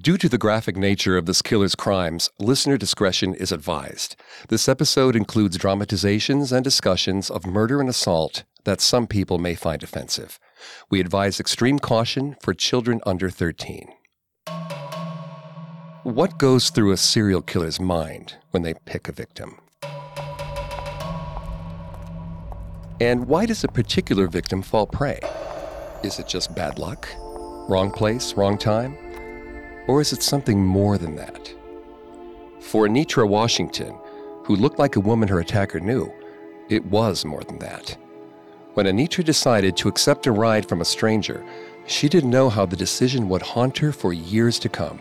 Due to the graphic nature of this killer's crimes, listener discretion is advised. This episode includes dramatizations and discussions of murder and assault that some people may find offensive. We advise extreme caution for children under 13. What goes through a serial killer's mind when they pick a victim? And why does a particular victim fall prey? Is it just bad luck? Wrong place, wrong time? Or is it something more than that? For Anitra Washington, who looked like a woman her attacker knew, it was more than that. When Anitra decided to accept a ride from a stranger, she didn't know how the decision would haunt her for years to come.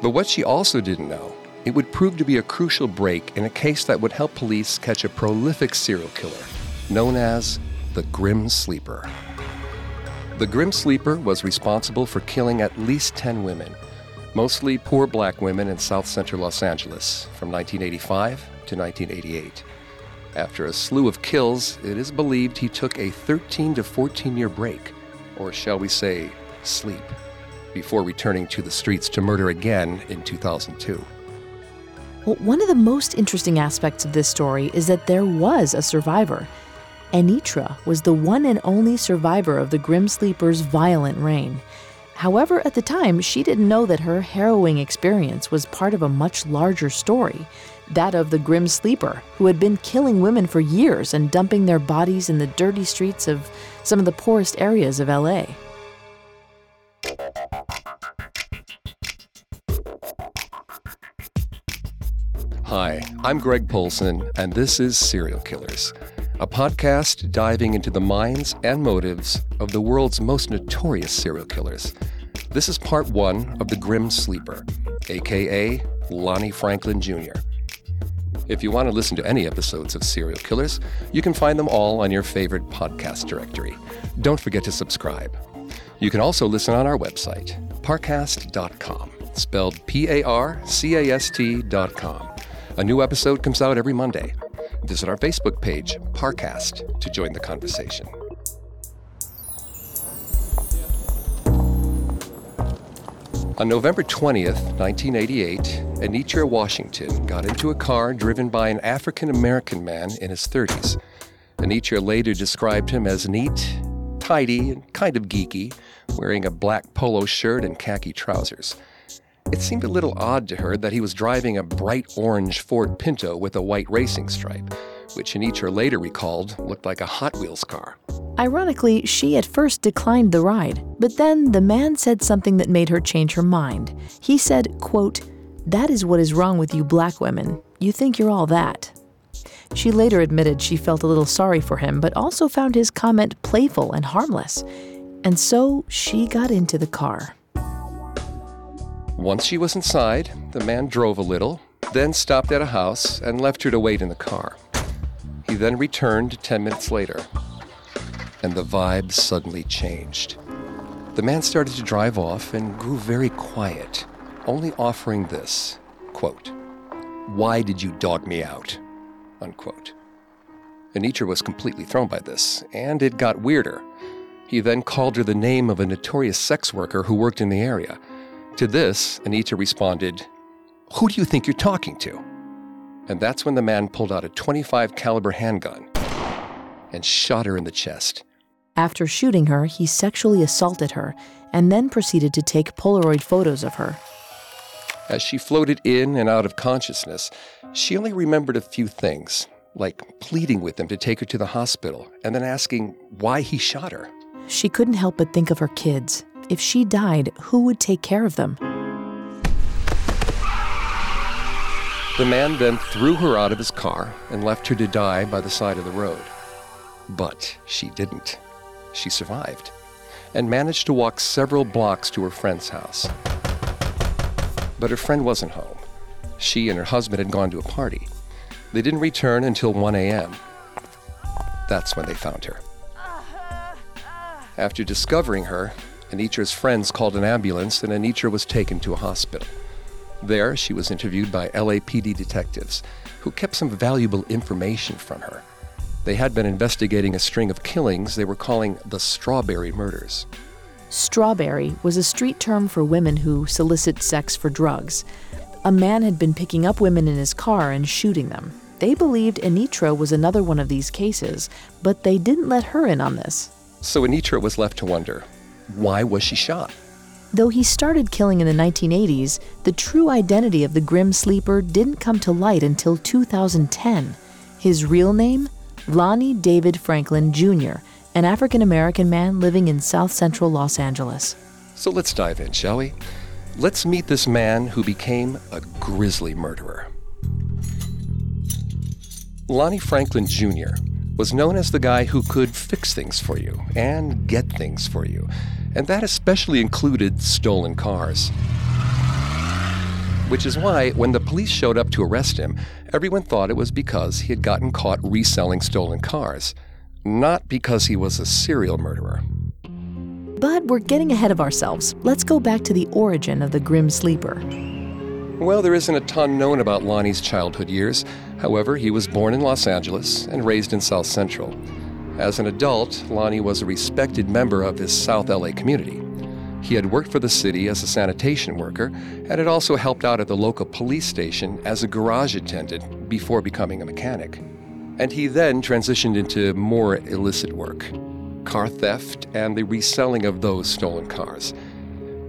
But what she also didn't know, it would prove to be a crucial break in a case that would help police catch a prolific serial killer known as the Grim Sleeper. The Grim Sleeper was responsible for killing at least 10 women, mostly poor black women in south central Los Angeles from 1985 to 1988. After a slew of kills, it is believed he took a 13 to 14 year break, or shall we say, sleep, before returning to the streets to murder again in 2002. Well, one of the most interesting aspects of this story is that there was a survivor. Anitra was the one and only survivor of the Grim Sleeper's violent reign. However, at the time, she didn't know that her harrowing experience was part of a much larger story that of the Grim Sleeper, who had been killing women for years and dumping their bodies in the dirty streets of some of the poorest areas of LA. Hi, I'm Greg Polcyn, and this is Serial Killers a podcast diving into the minds and motives of the world's most notorious serial killers. This is part one of The Grim Sleeper, aka Lonnie Franklin Jr. If you want to listen to any episodes of Serial Killers, you can find them all on your favorite podcast directory. Don't forget to subscribe. You can also listen on our website, parcast.com, spelled P A R C A S T.com. A new episode comes out every Monday visit our Facebook page, Parcast, to join the conversation. On November 20th, 1988, Anitra Washington got into a car driven by an African American man in his 30s. Anitra later described him as neat, tidy, and kind of geeky, wearing a black polo shirt and khaki trousers. It seemed a little odd to her that he was driving a bright orange Ford Pinto with a white racing stripe, which Anitra later recalled looked like a Hot Wheels car. Ironically, she at first declined the ride, but then the man said something that made her change her mind. He said, quote, That is what is wrong with you black women. You think you're all that. She later admitted she felt a little sorry for him, but also found his comment playful and harmless. And so she got into the car. Once she was inside, the man drove a little, then stopped at a house and left her to wait in the car. He then returned 10 minutes later, and the vibe suddenly changed. The man started to drive off and grew very quiet, only offering this quote, Why did you dog me out? Unquote. Anitra was completely thrown by this, and it got weirder. He then called her the name of a notorious sex worker who worked in the area to this, Anita responded, Who do you think you're talking to? And that's when the man pulled out a 25 caliber handgun and shot her in the chest. After shooting her, he sexually assaulted her and then proceeded to take Polaroid photos of her. As she floated in and out of consciousness, she only remembered a few things, like pleading with him to take her to the hospital and then asking why he shot her. She couldn't help but think of her kids if she died, who would take care of them? The man then threw her out of his car and left her to die by the side of the road. But she didn't. She survived and managed to walk several blocks to her friend's house. But her friend wasn't home. She and her husband had gone to a party. They didn't return until 1 a.m. That's when they found her. After discovering her, Anitra's friends called an ambulance, and Anitra was taken to a hospital. There, she was interviewed by LAPD detectives, who kept some valuable information from her. They had been investigating a string of killings they were calling the Strawberry Murders. Strawberry was a street term for women who solicit sex for drugs. A man had been picking up women in his car and shooting them. They believed Anitra was another one of these cases, but they didn't let her in on this. So Anitra was left to wonder why was she shot? Though he started killing in the 1980s, the true identity of the Grim Sleeper didn't come to light until 2010. His real name? Lonnie David Franklin Jr., an African American man living in south central Los Angeles. So let's dive in, shall we? Let's meet this man who became a grisly murderer. Lonnie Franklin Jr. was known as the guy who could fix things for you and get things for you, and that especially included stolen cars. Which is why, when the police showed up to arrest him, everyone thought it was because he had gotten caught reselling stolen cars, not because he was a serial murderer. But we're getting ahead of ourselves. Let's go back to the origin of the Grim Sleeper. Well, there isn't a ton known about Lonnie's childhood years. However, he was born in Los Angeles and raised in South Central. As an adult, Lonnie was a respected member of his South LA community. He had worked for the city as a sanitation worker and had also helped out at the local police station as a garage attendant before becoming a mechanic. And he then transitioned into more illicit work car theft and the reselling of those stolen cars.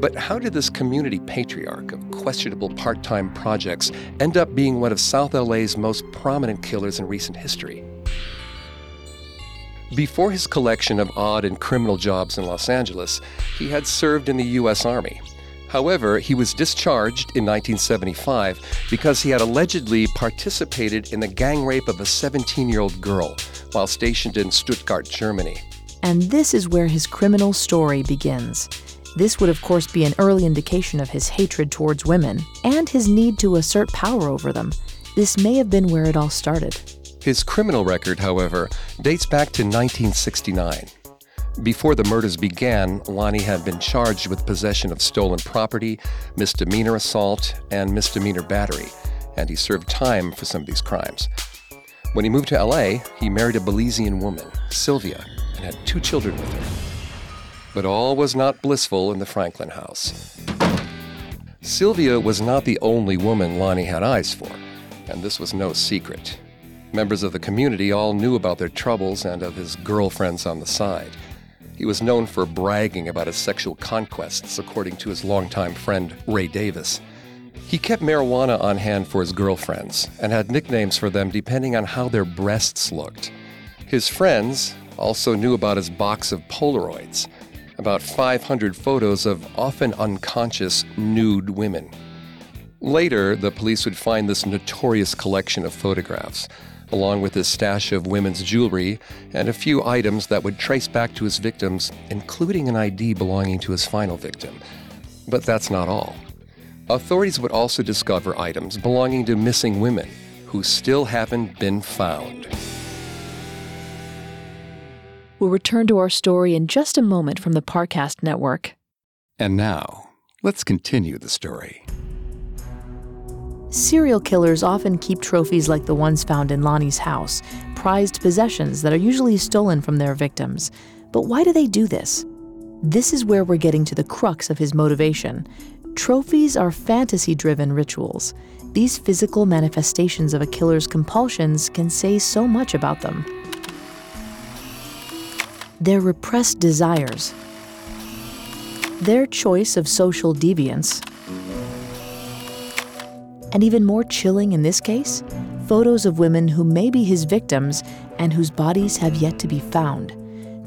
But how did this community patriarch of questionable part time projects end up being one of South LA's most prominent killers in recent history? Before his collection of odd and criminal jobs in Los Angeles, he had served in the U.S. Army. However, he was discharged in 1975 because he had allegedly participated in the gang rape of a 17 year old girl while stationed in Stuttgart, Germany. And this is where his criminal story begins. This would, of course, be an early indication of his hatred towards women and his need to assert power over them. This may have been where it all started. His criminal record, however, dates back to 1969. Before the murders began, Lonnie had been charged with possession of stolen property, misdemeanor assault, and misdemeanor battery, and he served time for some of these crimes. When he moved to LA, he married a Belizean woman, Sylvia, and had two children with her. But all was not blissful in the Franklin house. Sylvia was not the only woman Lonnie had eyes for, and this was no secret. Members of the community all knew about their troubles and of his girlfriends on the side. He was known for bragging about his sexual conquests, according to his longtime friend Ray Davis. He kept marijuana on hand for his girlfriends and had nicknames for them depending on how their breasts looked. His friends also knew about his box of Polaroids, about 500 photos of often unconscious nude women. Later, the police would find this notorious collection of photographs, along with his stash of women's jewelry and a few items that would trace back to his victims, including an ID belonging to his final victim. But that's not all. Authorities would also discover items belonging to missing women who still haven't been found. We'll return to our story in just a moment from the Parcast Network. And now, let's continue the story. Serial killers often keep trophies like the ones found in Lonnie's house, prized possessions that are usually stolen from their victims. But why do they do this? This is where we're getting to the crux of his motivation. Trophies are fantasy driven rituals. These physical manifestations of a killer's compulsions can say so much about them. Their repressed desires, their choice of social deviance, and even more chilling in this case, photos of women who may be his victims and whose bodies have yet to be found.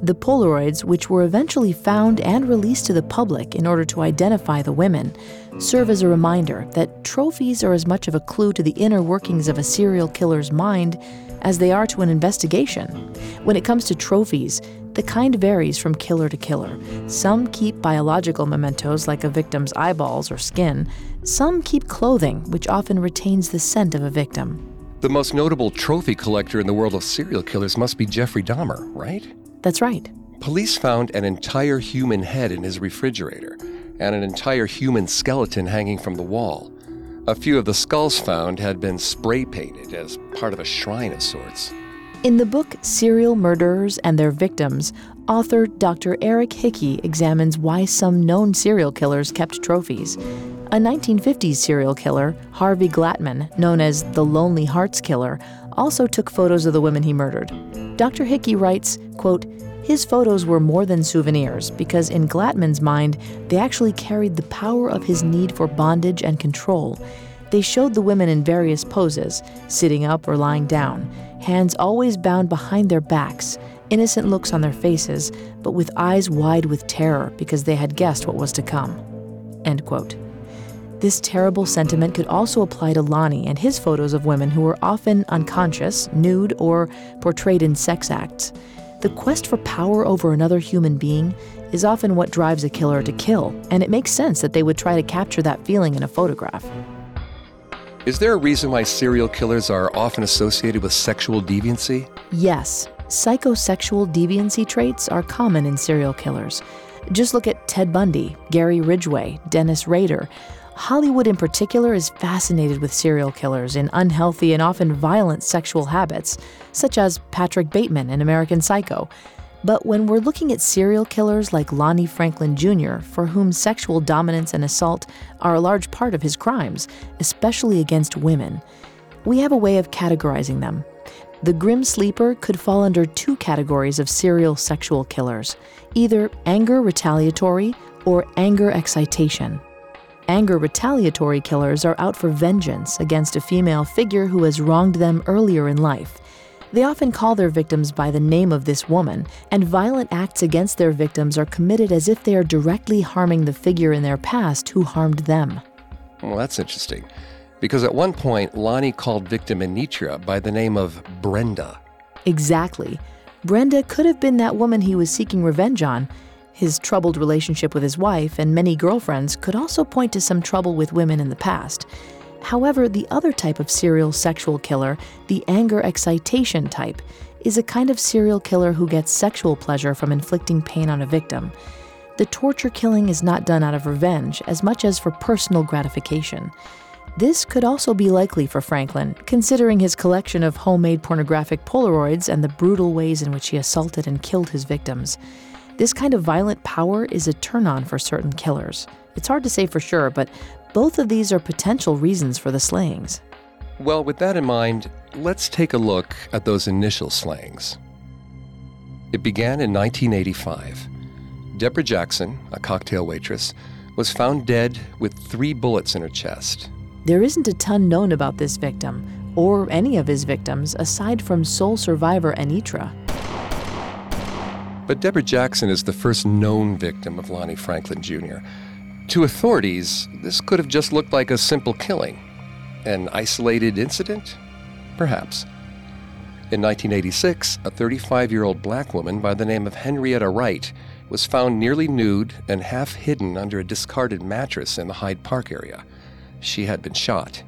The Polaroids, which were eventually found and released to the public in order to identify the women, serve as a reminder that trophies are as much of a clue to the inner workings of a serial killer's mind as they are to an investigation. When it comes to trophies, the kind varies from killer to killer. Some keep biological mementos like a victim's eyeballs or skin. Some keep clothing, which often retains the scent of a victim. The most notable trophy collector in the world of serial killers must be Jeffrey Dahmer, right? That's right. Police found an entire human head in his refrigerator and an entire human skeleton hanging from the wall. A few of the skulls found had been spray painted as part of a shrine of sorts. In the book Serial Murderers and Their Victims, author Dr. Eric Hickey examines why some known serial killers kept trophies. A 1950s serial killer, Harvey Glatman, known as the Lonely Hearts Killer, also took photos of the women he murdered. Dr. Hickey writes, quote, his photos were more than souvenirs because, in Glatman's mind, they actually carried the power of his need for bondage and control. They showed the women in various poses, sitting up or lying down, hands always bound behind their backs, innocent looks on their faces, but with eyes wide with terror because they had guessed what was to come. End quote. This terrible sentiment could also apply to Lonnie and his photos of women who were often unconscious, nude, or portrayed in sex acts. The quest for power over another human being is often what drives a killer to kill, and it makes sense that they would try to capture that feeling in a photograph. Is there a reason why serial killers are often associated with sexual deviancy? Yes, psychosexual deviancy traits are common in serial killers. Just look at Ted Bundy, Gary Ridgway, Dennis Rader. Hollywood, in particular, is fascinated with serial killers in unhealthy and often violent sexual habits, such as Patrick Bateman in American Psycho. But when we're looking at serial killers like Lonnie Franklin Jr., for whom sexual dominance and assault are a large part of his crimes, especially against women, we have a way of categorizing them. The Grim Sleeper could fall under two categories of serial sexual killers either anger retaliatory or anger excitation. Anger retaliatory killers are out for vengeance against a female figure who has wronged them earlier in life. They often call their victims by the name of this woman, and violent acts against their victims are committed as if they are directly harming the figure in their past who harmed them. Well, that's interesting. Because at one point, Lonnie called victim Anitra by the name of Brenda. Exactly. Brenda could have been that woman he was seeking revenge on, his troubled relationship with his wife and many girlfriends could also point to some trouble with women in the past. However, the other type of serial sexual killer, the anger excitation type, is a kind of serial killer who gets sexual pleasure from inflicting pain on a victim. The torture killing is not done out of revenge as much as for personal gratification. This could also be likely for Franklin, considering his collection of homemade pornographic Polaroids and the brutal ways in which he assaulted and killed his victims. This kind of violent power is a turn on for certain killers. It's hard to say for sure, but both of these are potential reasons for the slayings. Well, with that in mind, let's take a look at those initial slayings. It began in 1985. Deborah Jackson, a cocktail waitress, was found dead with three bullets in her chest. There isn't a ton known about this victim, or any of his victims, aside from sole survivor Anitra. But Deborah Jackson is the first known victim of Lonnie Franklin Jr. To authorities, this could have just looked like a simple killing. An isolated incident? Perhaps. In 1986, a 35 year old black woman by the name of Henrietta Wright was found nearly nude and half hidden under a discarded mattress in the Hyde Park area. She had been shot.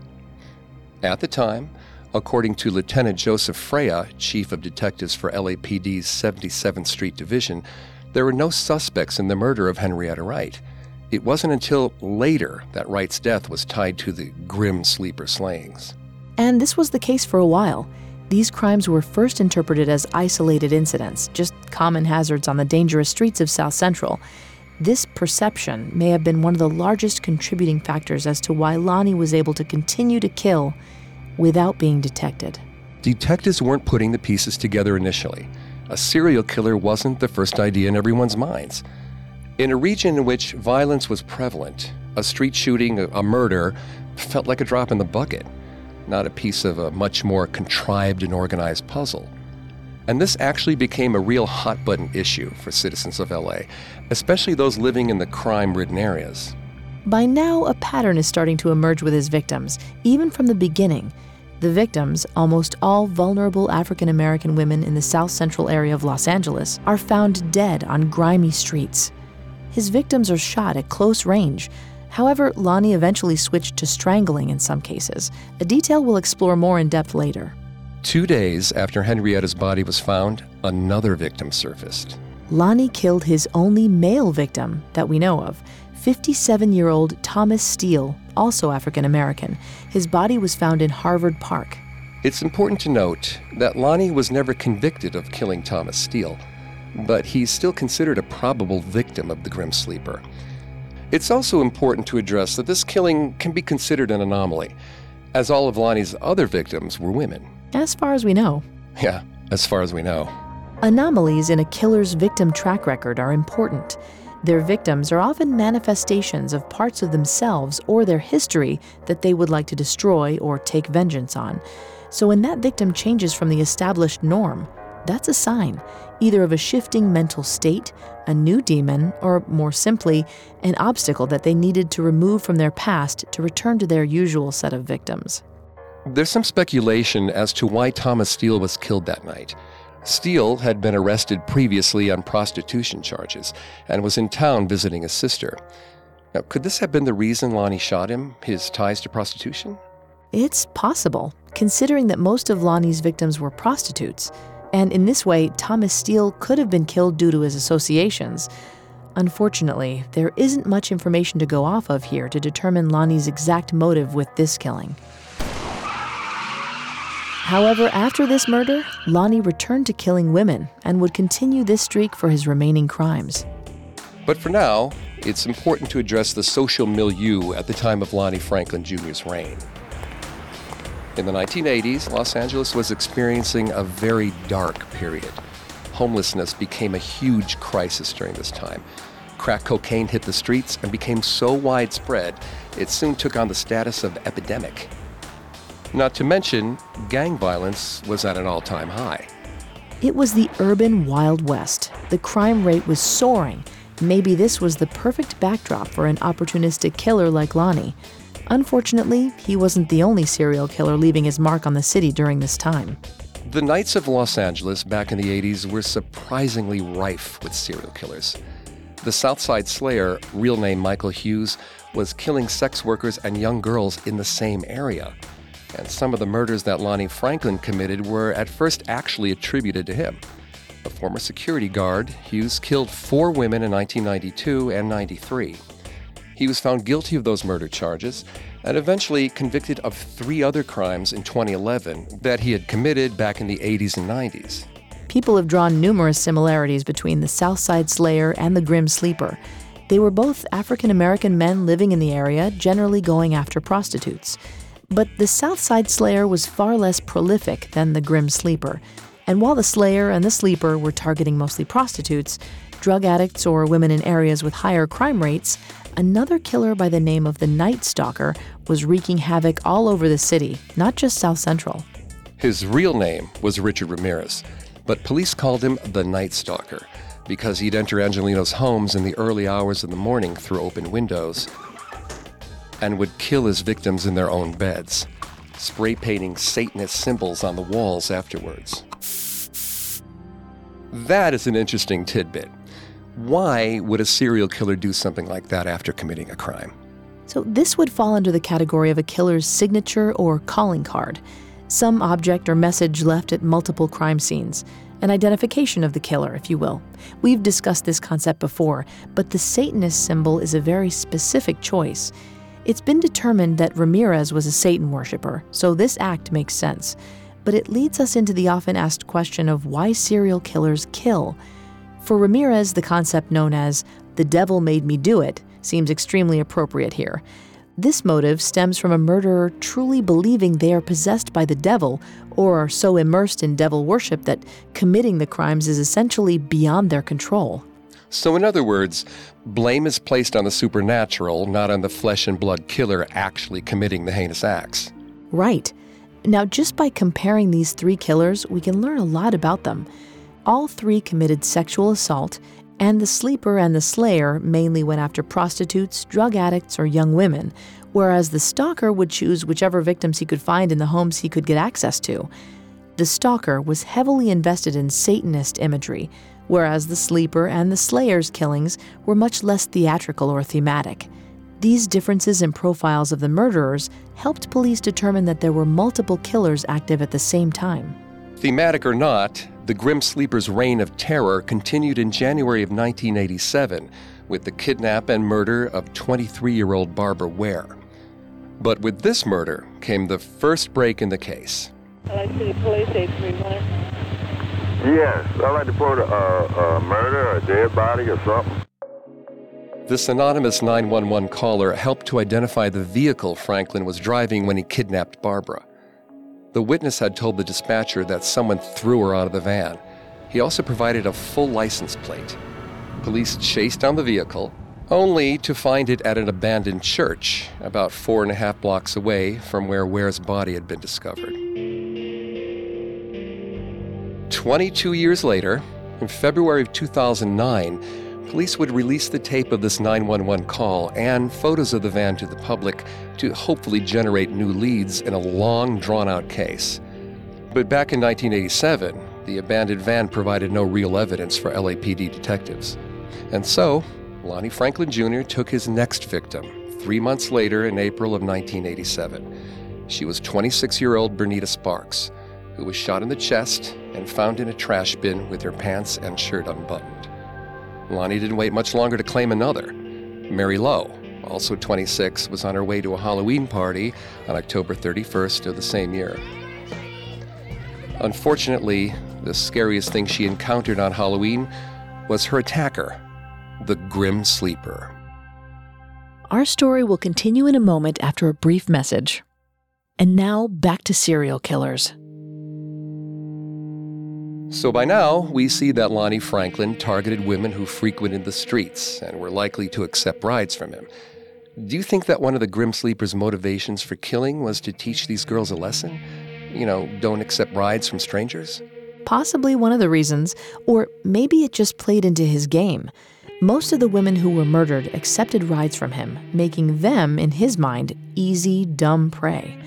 At the time, According to Lieutenant Joseph Freya, Chief of Detectives for LAPD's 77th Street Division, there were no suspects in the murder of Henrietta Wright. It wasn't until later that Wright's death was tied to the grim sleeper slayings. And this was the case for a while. These crimes were first interpreted as isolated incidents, just common hazards on the dangerous streets of South Central. This perception may have been one of the largest contributing factors as to why Lonnie was able to continue to kill without being detected. Detectives weren't putting the pieces together initially. A serial killer wasn't the first idea in everyone's minds. In a region in which violence was prevalent, a street shooting, a murder, felt like a drop in the bucket, not a piece of a much more contrived and organized puzzle. And this actually became a real hot button issue for citizens of LA, especially those living in the crime ridden areas. By now, a pattern is starting to emerge with his victims, even from the beginning. The victims, almost all vulnerable African American women in the south central area of Los Angeles, are found dead on grimy streets. His victims are shot at close range. However, Lonnie eventually switched to strangling in some cases, a detail we'll explore more in depth later. Two days after Henrietta's body was found, another victim surfaced. Lonnie killed his only male victim that we know of, 57 year old Thomas Steele, also African American. His body was found in Harvard Park. It's important to note that Lonnie was never convicted of killing Thomas Steele. but he's still considered a probable victim of the Grim Sleeper. It's also important to address that this killing can be considered an anomaly, as all of Lonnie's other victims were women. As far as we know. Yeah, as far as we know. Anomalies in a killer's victim track record are important. Their victims are often manifestations of parts of themselves or their history that they would like to destroy or take vengeance on. So when that victim changes from the established norm, that's a sign, either of a shifting mental state, a new demon, or more simply, an obstacle that they needed to remove from their past to return to their usual set of victims. There's some speculation as to why Thomas Steele was killed that night. Steele had been arrested previously on prostitution charges and was in town visiting his sister. Now, could this have been the reason Lonnie shot him, his ties to prostitution? It's possible, considering that most of Lonnie's victims were prostitutes. And in this way, Thomas Steele could have been killed due to his associations. Unfortunately, there isn't much information to go off of here to determine Lonnie's exact motive with this killing. However, after this murder, Lonnie returned to killing women and would continue this streak for his remaining crimes. But for now, it's important to address the social milieu at the time of Lonnie Franklin Jr.'s reign. In the 1980s, Los Angeles was experiencing a very dark period. Homelessness became a huge crisis during this time. Crack cocaine hit the streets and became so widespread, it soon took on the status of epidemic. Not to mention, gang violence was at an all time high. It was the urban Wild West. The crime rate was soaring. Maybe this was the perfect backdrop for an opportunistic killer like Lonnie. Unfortunately, he wasn't the only serial killer leaving his mark on the city during this time. The nights of Los Angeles back in the 80s were surprisingly rife with serial killers. The Southside Slayer, real name Michael Hughes, was killing sex workers and young girls in the same area. And some of the murders that Lonnie Franklin committed were at first actually attributed to him. A former security guard, Hughes killed four women in 1992 and 93. He was found guilty of those murder charges and eventually convicted of three other crimes in 2011 that he had committed back in the 80s and 90s. People have drawn numerous similarities between the Southside Slayer and the Grim Sleeper. They were both African American men living in the area, generally going after prostitutes. But the Southside Slayer was far less prolific than the Grim Sleeper. And while the Slayer and the Sleeper were targeting mostly prostitutes, drug addicts, or women in areas with higher crime rates, another killer by the name of the Night Stalker was wreaking havoc all over the city, not just South Central. His real name was Richard Ramirez, but police called him the Night Stalker because he'd enter Angelino's homes in the early hours of the morning through open windows and would kill his victims in their own beds, spray painting Satanist symbols on the walls afterwards. That is an interesting tidbit. Why would a serial killer do something like that after committing a crime? So, this would fall under the category of a killer's signature or calling card, some object or message left at multiple crime scenes, an identification of the killer, if you will. We've discussed this concept before, but the Satanist symbol is a very specific choice. It's been determined that Ramirez was a Satan worshiper, so this act makes sense. But it leads us into the often asked question of why serial killers kill. For Ramirez, the concept known as the devil made me do it seems extremely appropriate here. This motive stems from a murderer truly believing they are possessed by the devil or are so immersed in devil worship that committing the crimes is essentially beyond their control. So, in other words, blame is placed on the supernatural, not on the flesh and blood killer actually committing the heinous acts. Right. Now, just by comparing these three killers, we can learn a lot about them. All three committed sexual assault, and the sleeper and the slayer mainly went after prostitutes, drug addicts, or young women, whereas the stalker would choose whichever victims he could find in the homes he could get access to. The stalker was heavily invested in Satanist imagery, whereas the sleeper and the slayer's killings were much less theatrical or thematic. These differences in profiles of the murderers helped police determine that there were multiple killers active at the same time. Thematic or not, the Grim Sleeper's reign of terror continued in January of 1987 with the kidnap and murder of 23 year old Barbara Ware. But with this murder came the first break in the case. LA City Police 831. Yes, I'd like to report a, a murder, a dead body, or something. This anonymous 911 caller helped to identify the vehicle Franklin was driving when he kidnapped Barbara. The witness had told the dispatcher that someone threw her out of the van. He also provided a full license plate. Police chased down the vehicle, only to find it at an abandoned church about four and a half blocks away from where Ware's body had been discovered. 22 years later, in February of 2009, police would release the tape of this 911 call and photos of the van to the public to hopefully generate new leads in a long, drawn out case. But back in 1987, the abandoned van provided no real evidence for LAPD detectives. And so, Lonnie Franklin Jr. took his next victim three months later in April of 1987. She was 26 year old Bernita Sparks, who was shot in the chest and found in a trash bin with her pants and shirt unbuttoned. Lonnie didn't wait much longer to claim another. Mary Lowe, also 26, was on her way to a Halloween party on October 31st of the same year. Unfortunately, the scariest thing she encountered on Halloween was her attacker, the Grim Sleeper. Our story will continue in a moment after a brief message. And now back to serial killers. So by now, we see that Lonnie Franklin targeted women who frequented the streets and were likely to accept rides from him. Do you think that one of the Grim Sleeper's motivations for killing was to teach these girls a lesson? You know, don't accept rides from strangers? Possibly one of the reasons, or maybe it just played into his game. Most of the women who were murdered accepted rides from him, making them, in his mind, easy, dumb prey.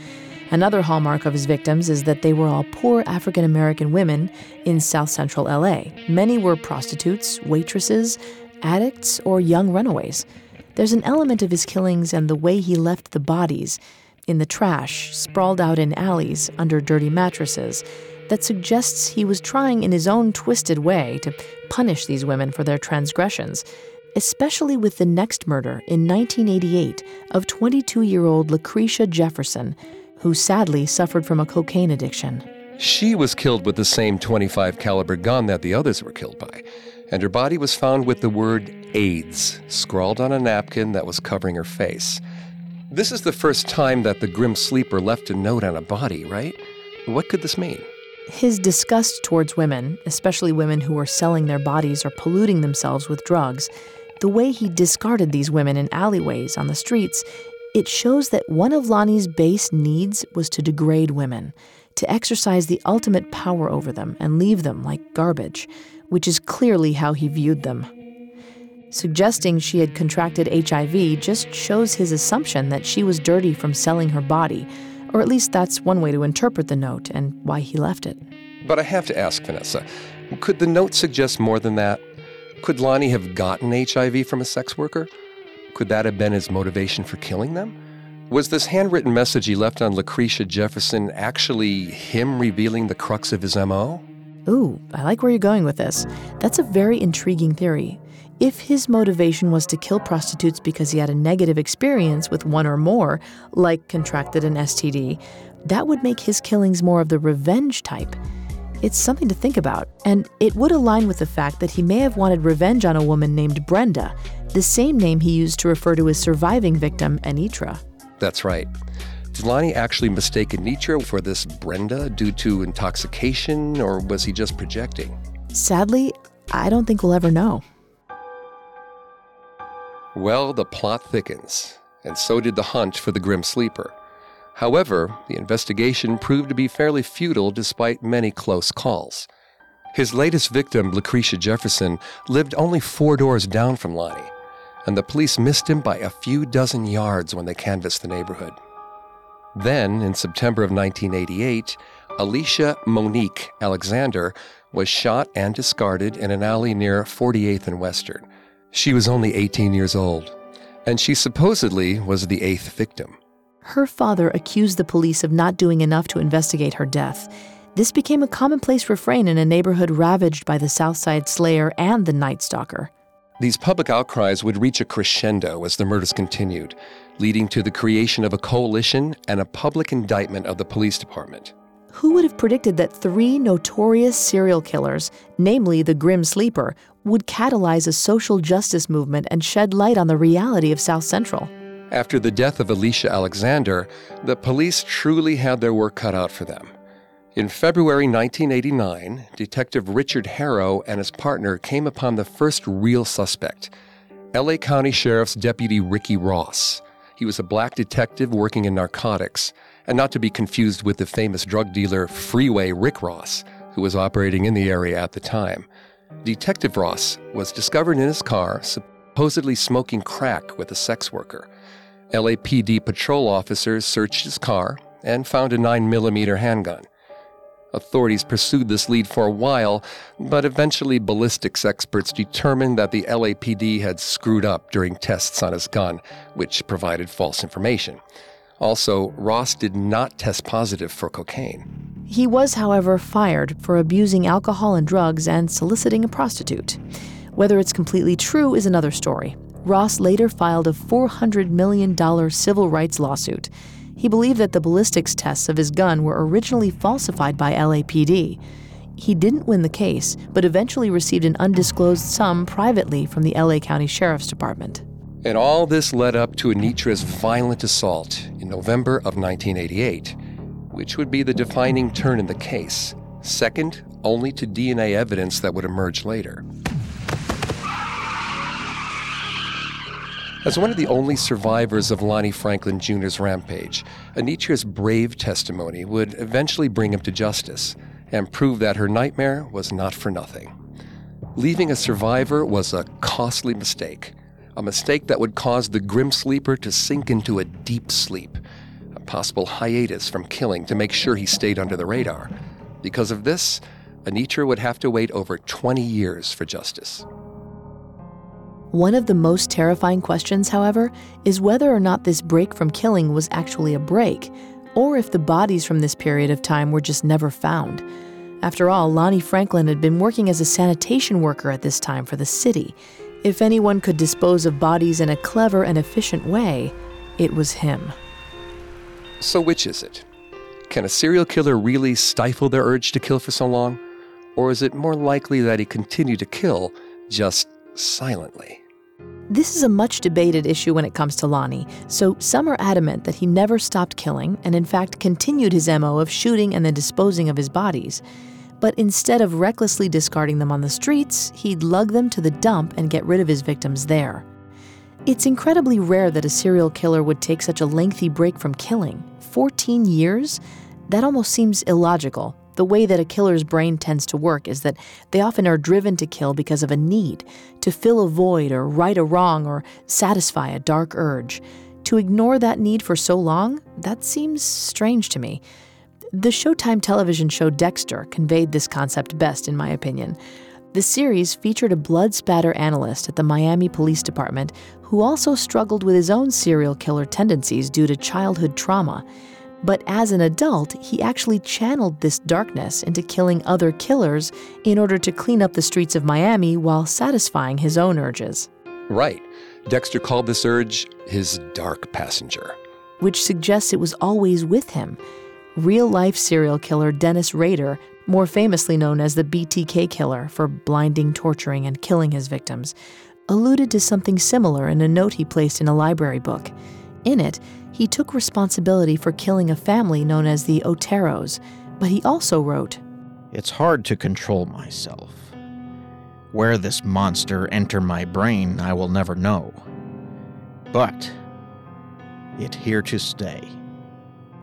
Another hallmark of his victims is that they were all poor African American women in South Central LA. Many were prostitutes, waitresses, addicts, or young runaways. There's an element of his killings and the way he left the bodies in the trash, sprawled out in alleys under dirty mattresses, that suggests he was trying in his own twisted way to punish these women for their transgressions, especially with the next murder in 1988 of 22 year old Lucretia Jefferson who sadly suffered from a cocaine addiction. She was killed with the same 25 caliber gun that the others were killed by, and her body was found with the word AIDS scrawled on a napkin that was covering her face. This is the first time that the grim sleeper left a note on a body, right? What could this mean? His disgust towards women, especially women who were selling their bodies or polluting themselves with drugs, the way he discarded these women in alleyways on the streets it shows that one of Lonnie's base needs was to degrade women, to exercise the ultimate power over them and leave them like garbage, which is clearly how he viewed them. Suggesting she had contracted HIV just shows his assumption that she was dirty from selling her body, or at least that's one way to interpret the note and why he left it. But I have to ask, Vanessa could the note suggest more than that? Could Lonnie have gotten HIV from a sex worker? Could that have been his motivation for killing them? Was this handwritten message he left on Lucretia Jefferson actually him revealing the crux of his MO? Ooh, I like where you're going with this. That's a very intriguing theory. If his motivation was to kill prostitutes because he had a negative experience with one or more, like contracted an STD, that would make his killings more of the revenge type. It's something to think about, and it would align with the fact that he may have wanted revenge on a woman named Brenda, the same name he used to refer to his surviving victim, Anitra. That's right. Did Lonnie actually mistake Anitra for this Brenda due to intoxication, or was he just projecting? Sadly, I don't think we'll ever know. Well, the plot thickens, and so did the hunt for the Grim Sleeper. However, the investigation proved to be fairly futile despite many close calls. His latest victim, Lucretia Jefferson, lived only four doors down from Lonnie, and the police missed him by a few dozen yards when they canvassed the neighborhood. Then, in September of 1988, Alicia Monique Alexander was shot and discarded in an alley near 48th and Western. She was only 18 years old, and she supposedly was the eighth victim. Her father accused the police of not doing enough to investigate her death. This became a commonplace refrain in a neighborhood ravaged by the Southside Slayer and the Night Stalker. These public outcries would reach a crescendo as the murders continued, leading to the creation of a coalition and a public indictment of the police department. Who would have predicted that three notorious serial killers, namely the Grim Sleeper, would catalyze a social justice movement and shed light on the reality of South Central? After the death of Alicia Alexander, the police truly had their work cut out for them. In February 1989, Detective Richard Harrow and his partner came upon the first real suspect, LA County Sheriff's Deputy Ricky Ross. He was a black detective working in narcotics, and not to be confused with the famous drug dealer Freeway Rick Ross, who was operating in the area at the time. Detective Ross was discovered in his car, supposedly smoking crack with a sex worker. LAPD patrol officers searched his car and found a 9mm handgun. Authorities pursued this lead for a while, but eventually ballistics experts determined that the LAPD had screwed up during tests on his gun, which provided false information. Also, Ross did not test positive for cocaine. He was, however, fired for abusing alcohol and drugs and soliciting a prostitute. Whether it's completely true is another story. Ross later filed a $400 million civil rights lawsuit. He believed that the ballistics tests of his gun were originally falsified by LAPD. He didn't win the case, but eventually received an undisclosed sum privately from the LA County Sheriff's Department. And all this led up to Anitra's violent assault in November of 1988, which would be the defining turn in the case, second only to DNA evidence that would emerge later. As one of the only survivors of Lonnie Franklin Jr.'s rampage, Anitra's brave testimony would eventually bring him to justice and prove that her nightmare was not for nothing. Leaving a survivor was a costly mistake, a mistake that would cause the grim sleeper to sink into a deep sleep, a possible hiatus from killing to make sure he stayed under the radar. Because of this, Anitra would have to wait over 20 years for justice. One of the most terrifying questions, however, is whether or not this break from killing was actually a break, or if the bodies from this period of time were just never found. After all, Lonnie Franklin had been working as a sanitation worker at this time for the city. If anyone could dispose of bodies in a clever and efficient way, it was him. So, which is it? Can a serial killer really stifle their urge to kill for so long? Or is it more likely that he continued to kill just silently? This is a much debated issue when it comes to Lonnie, so some are adamant that he never stopped killing and, in fact, continued his MO of shooting and then disposing of his bodies. But instead of recklessly discarding them on the streets, he'd lug them to the dump and get rid of his victims there. It's incredibly rare that a serial killer would take such a lengthy break from killing 14 years? That almost seems illogical. The way that a killer's brain tends to work is that they often are driven to kill because of a need, to fill a void or right a wrong or satisfy a dark urge. To ignore that need for so long, that seems strange to me. The Showtime television show Dexter conveyed this concept best, in my opinion. The series featured a blood spatter analyst at the Miami Police Department who also struggled with his own serial killer tendencies due to childhood trauma. But as an adult, he actually channeled this darkness into killing other killers in order to clean up the streets of Miami while satisfying his own urges. Right. Dexter called this urge his dark passenger, which suggests it was always with him real life serial killer Dennis Rader, more famously known as the BTK killer for blinding, torturing, and killing his victims, alluded to something similar in a note he placed in a library book. In it, he took responsibility for killing a family known as the Oteros, but he also wrote It's hard to control myself. Where this monster entered my brain, I will never know. But it here to stay.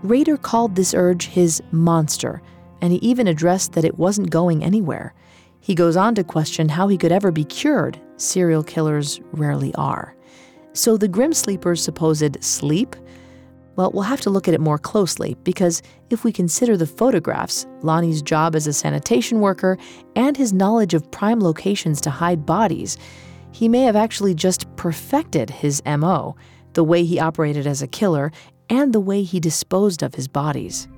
Rader called this urge his monster, and he even addressed that it wasn't going anywhere. He goes on to question how he could ever be cured. Serial killers rarely are. So the Grim Sleeper's supposed sleep? Well, we'll have to look at it more closely because if we consider the photographs, Lonnie's job as a sanitation worker, and his knowledge of prime locations to hide bodies, he may have actually just perfected his MO, the way he operated as a killer, and the way he disposed of his bodies.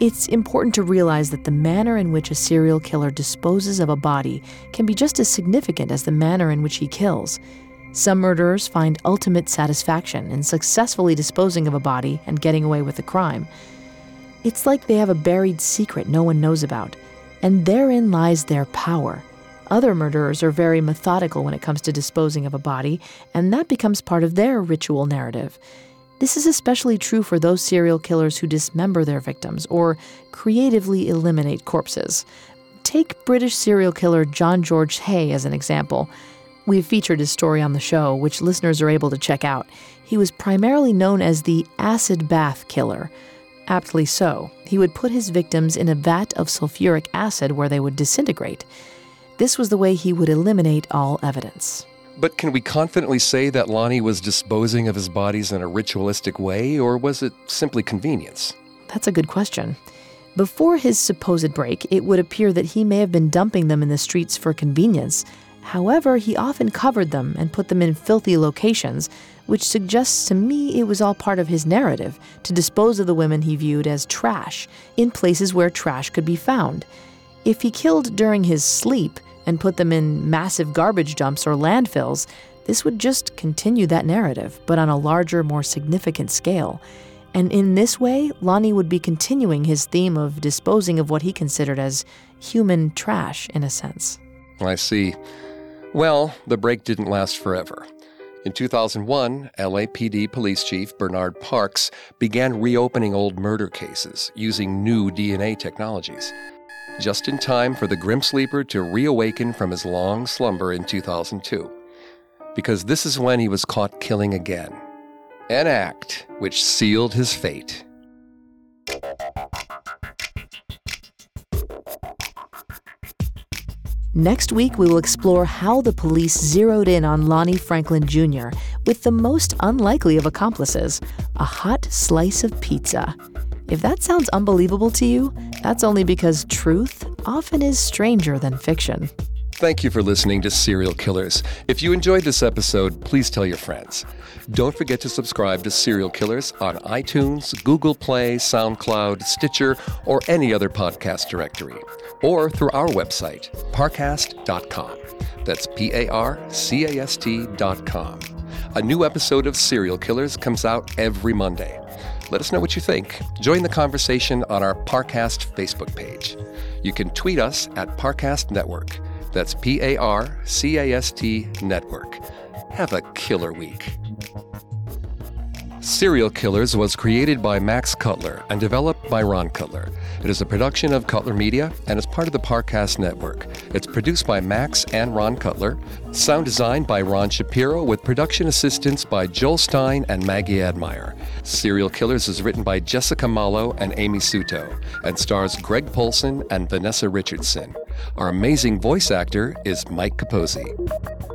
It's important to realize that the manner in which a serial killer disposes of a body can be just as significant as the manner in which he kills. Some murderers find ultimate satisfaction in successfully disposing of a body and getting away with the crime. It's like they have a buried secret no one knows about, and therein lies their power. Other murderers are very methodical when it comes to disposing of a body, and that becomes part of their ritual narrative. This is especially true for those serial killers who dismember their victims or creatively eliminate corpses. Take British serial killer John George Haigh as an example. We've featured his story on the show, which listeners are able to check out. He was primarily known as the acid bath killer. Aptly so, he would put his victims in a vat of sulfuric acid where they would disintegrate. This was the way he would eliminate all evidence. But can we confidently say that Lonnie was disposing of his bodies in a ritualistic way, or was it simply convenience? That's a good question. Before his supposed break, it would appear that he may have been dumping them in the streets for convenience. However, he often covered them and put them in filthy locations, which suggests to me it was all part of his narrative to dispose of the women he viewed as trash in places where trash could be found. If he killed during his sleep and put them in massive garbage dumps or landfills, this would just continue that narrative, but on a larger, more significant scale. And in this way, Lonnie would be continuing his theme of disposing of what he considered as human trash, in a sense. I see. Well, the break didn't last forever. In 2001, LAPD Police Chief Bernard Parks began reopening old murder cases using new DNA technologies just in time for the Grim Sleeper to reawaken from his long slumber in 2002. Because this is when he was caught killing again. An act which sealed his fate. Next week, we will explore how the police zeroed in on Lonnie Franklin Jr. with the most unlikely of accomplices a hot slice of pizza. If that sounds unbelievable to you, that's only because truth often is stranger than fiction. Thank you for listening to Serial Killers. If you enjoyed this episode, please tell your friends. Don't forget to subscribe to Serial Killers on iTunes, Google Play, SoundCloud, Stitcher, or any other podcast directory, or through our website, parcast.com. That's P A R C A S T.com. A new episode of Serial Killers comes out every Monday. Let us know what you think. Join the conversation on our Parcast Facebook page. You can tweet us at Parcast Network. That's P A R C A S T Network. Have a killer week. Serial Killers was created by Max Cutler and developed by Ron Cutler. It is a production of Cutler Media and is part of the Parcast Network. It's produced by Max and Ron Cutler. Sound designed by Ron Shapiro with production assistance by Joel Stein and Maggie Admire. Serial Killers is written by Jessica Malo and Amy Suto and stars Greg Polcyn and Vanessa Richardson. Our amazing voice actor is Mike Capozzi.